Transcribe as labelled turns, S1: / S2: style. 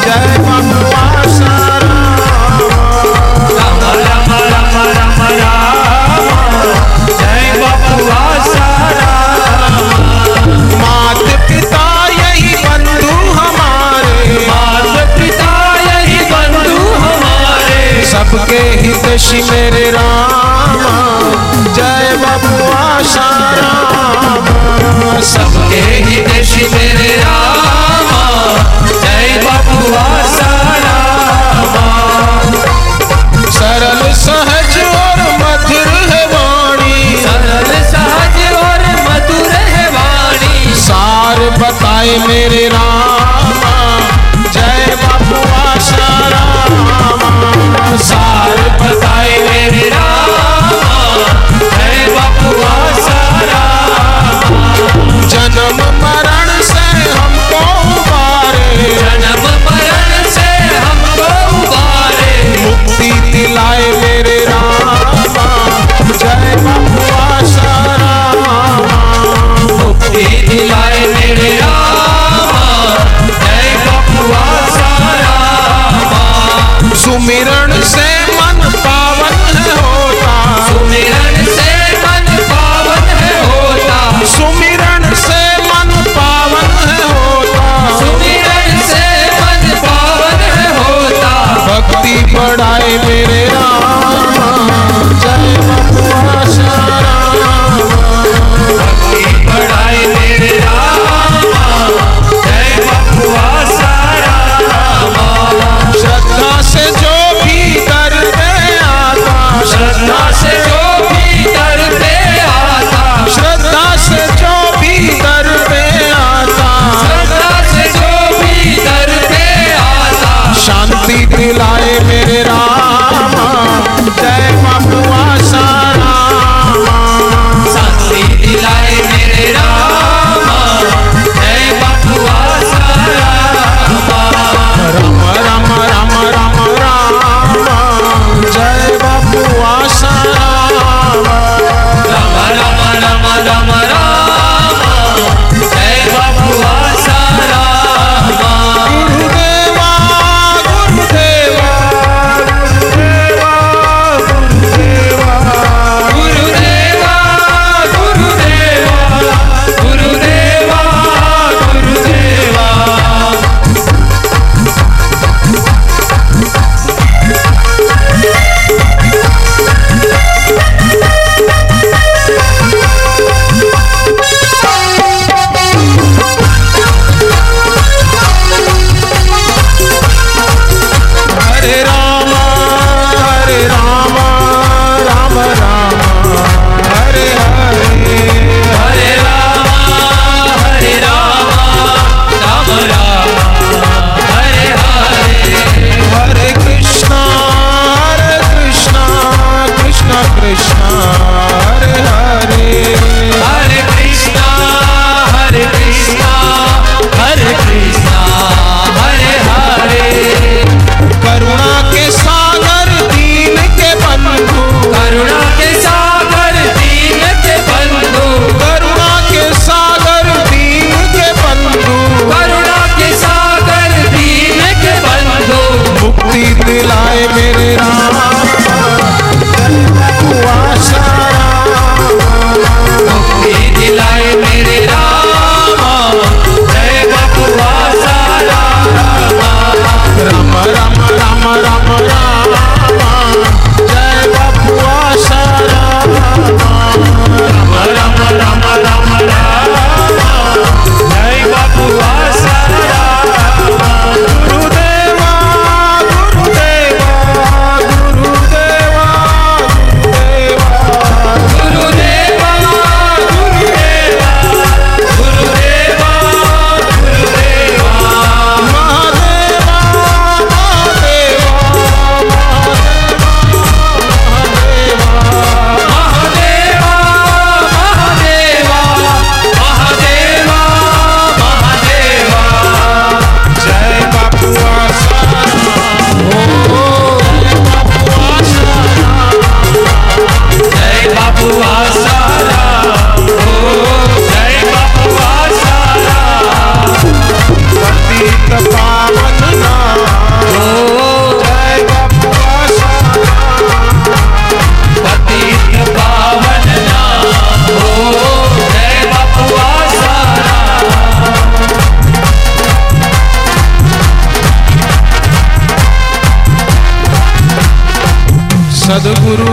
S1: जय बाबा सारा राम।
S2: राम जय बाबा सारा
S1: मात पिता यही बंधु हमारे
S2: मात पिता यही बंधु हमारे
S1: सबके हित मेरे राम जय बाबा सारा
S2: सबके हितैषी मेरे राम।
S1: सरल सहज और मधुर वाणी
S2: सरल सहज और मधुर वाणी
S1: बताए मेरे राम। it सदगुरु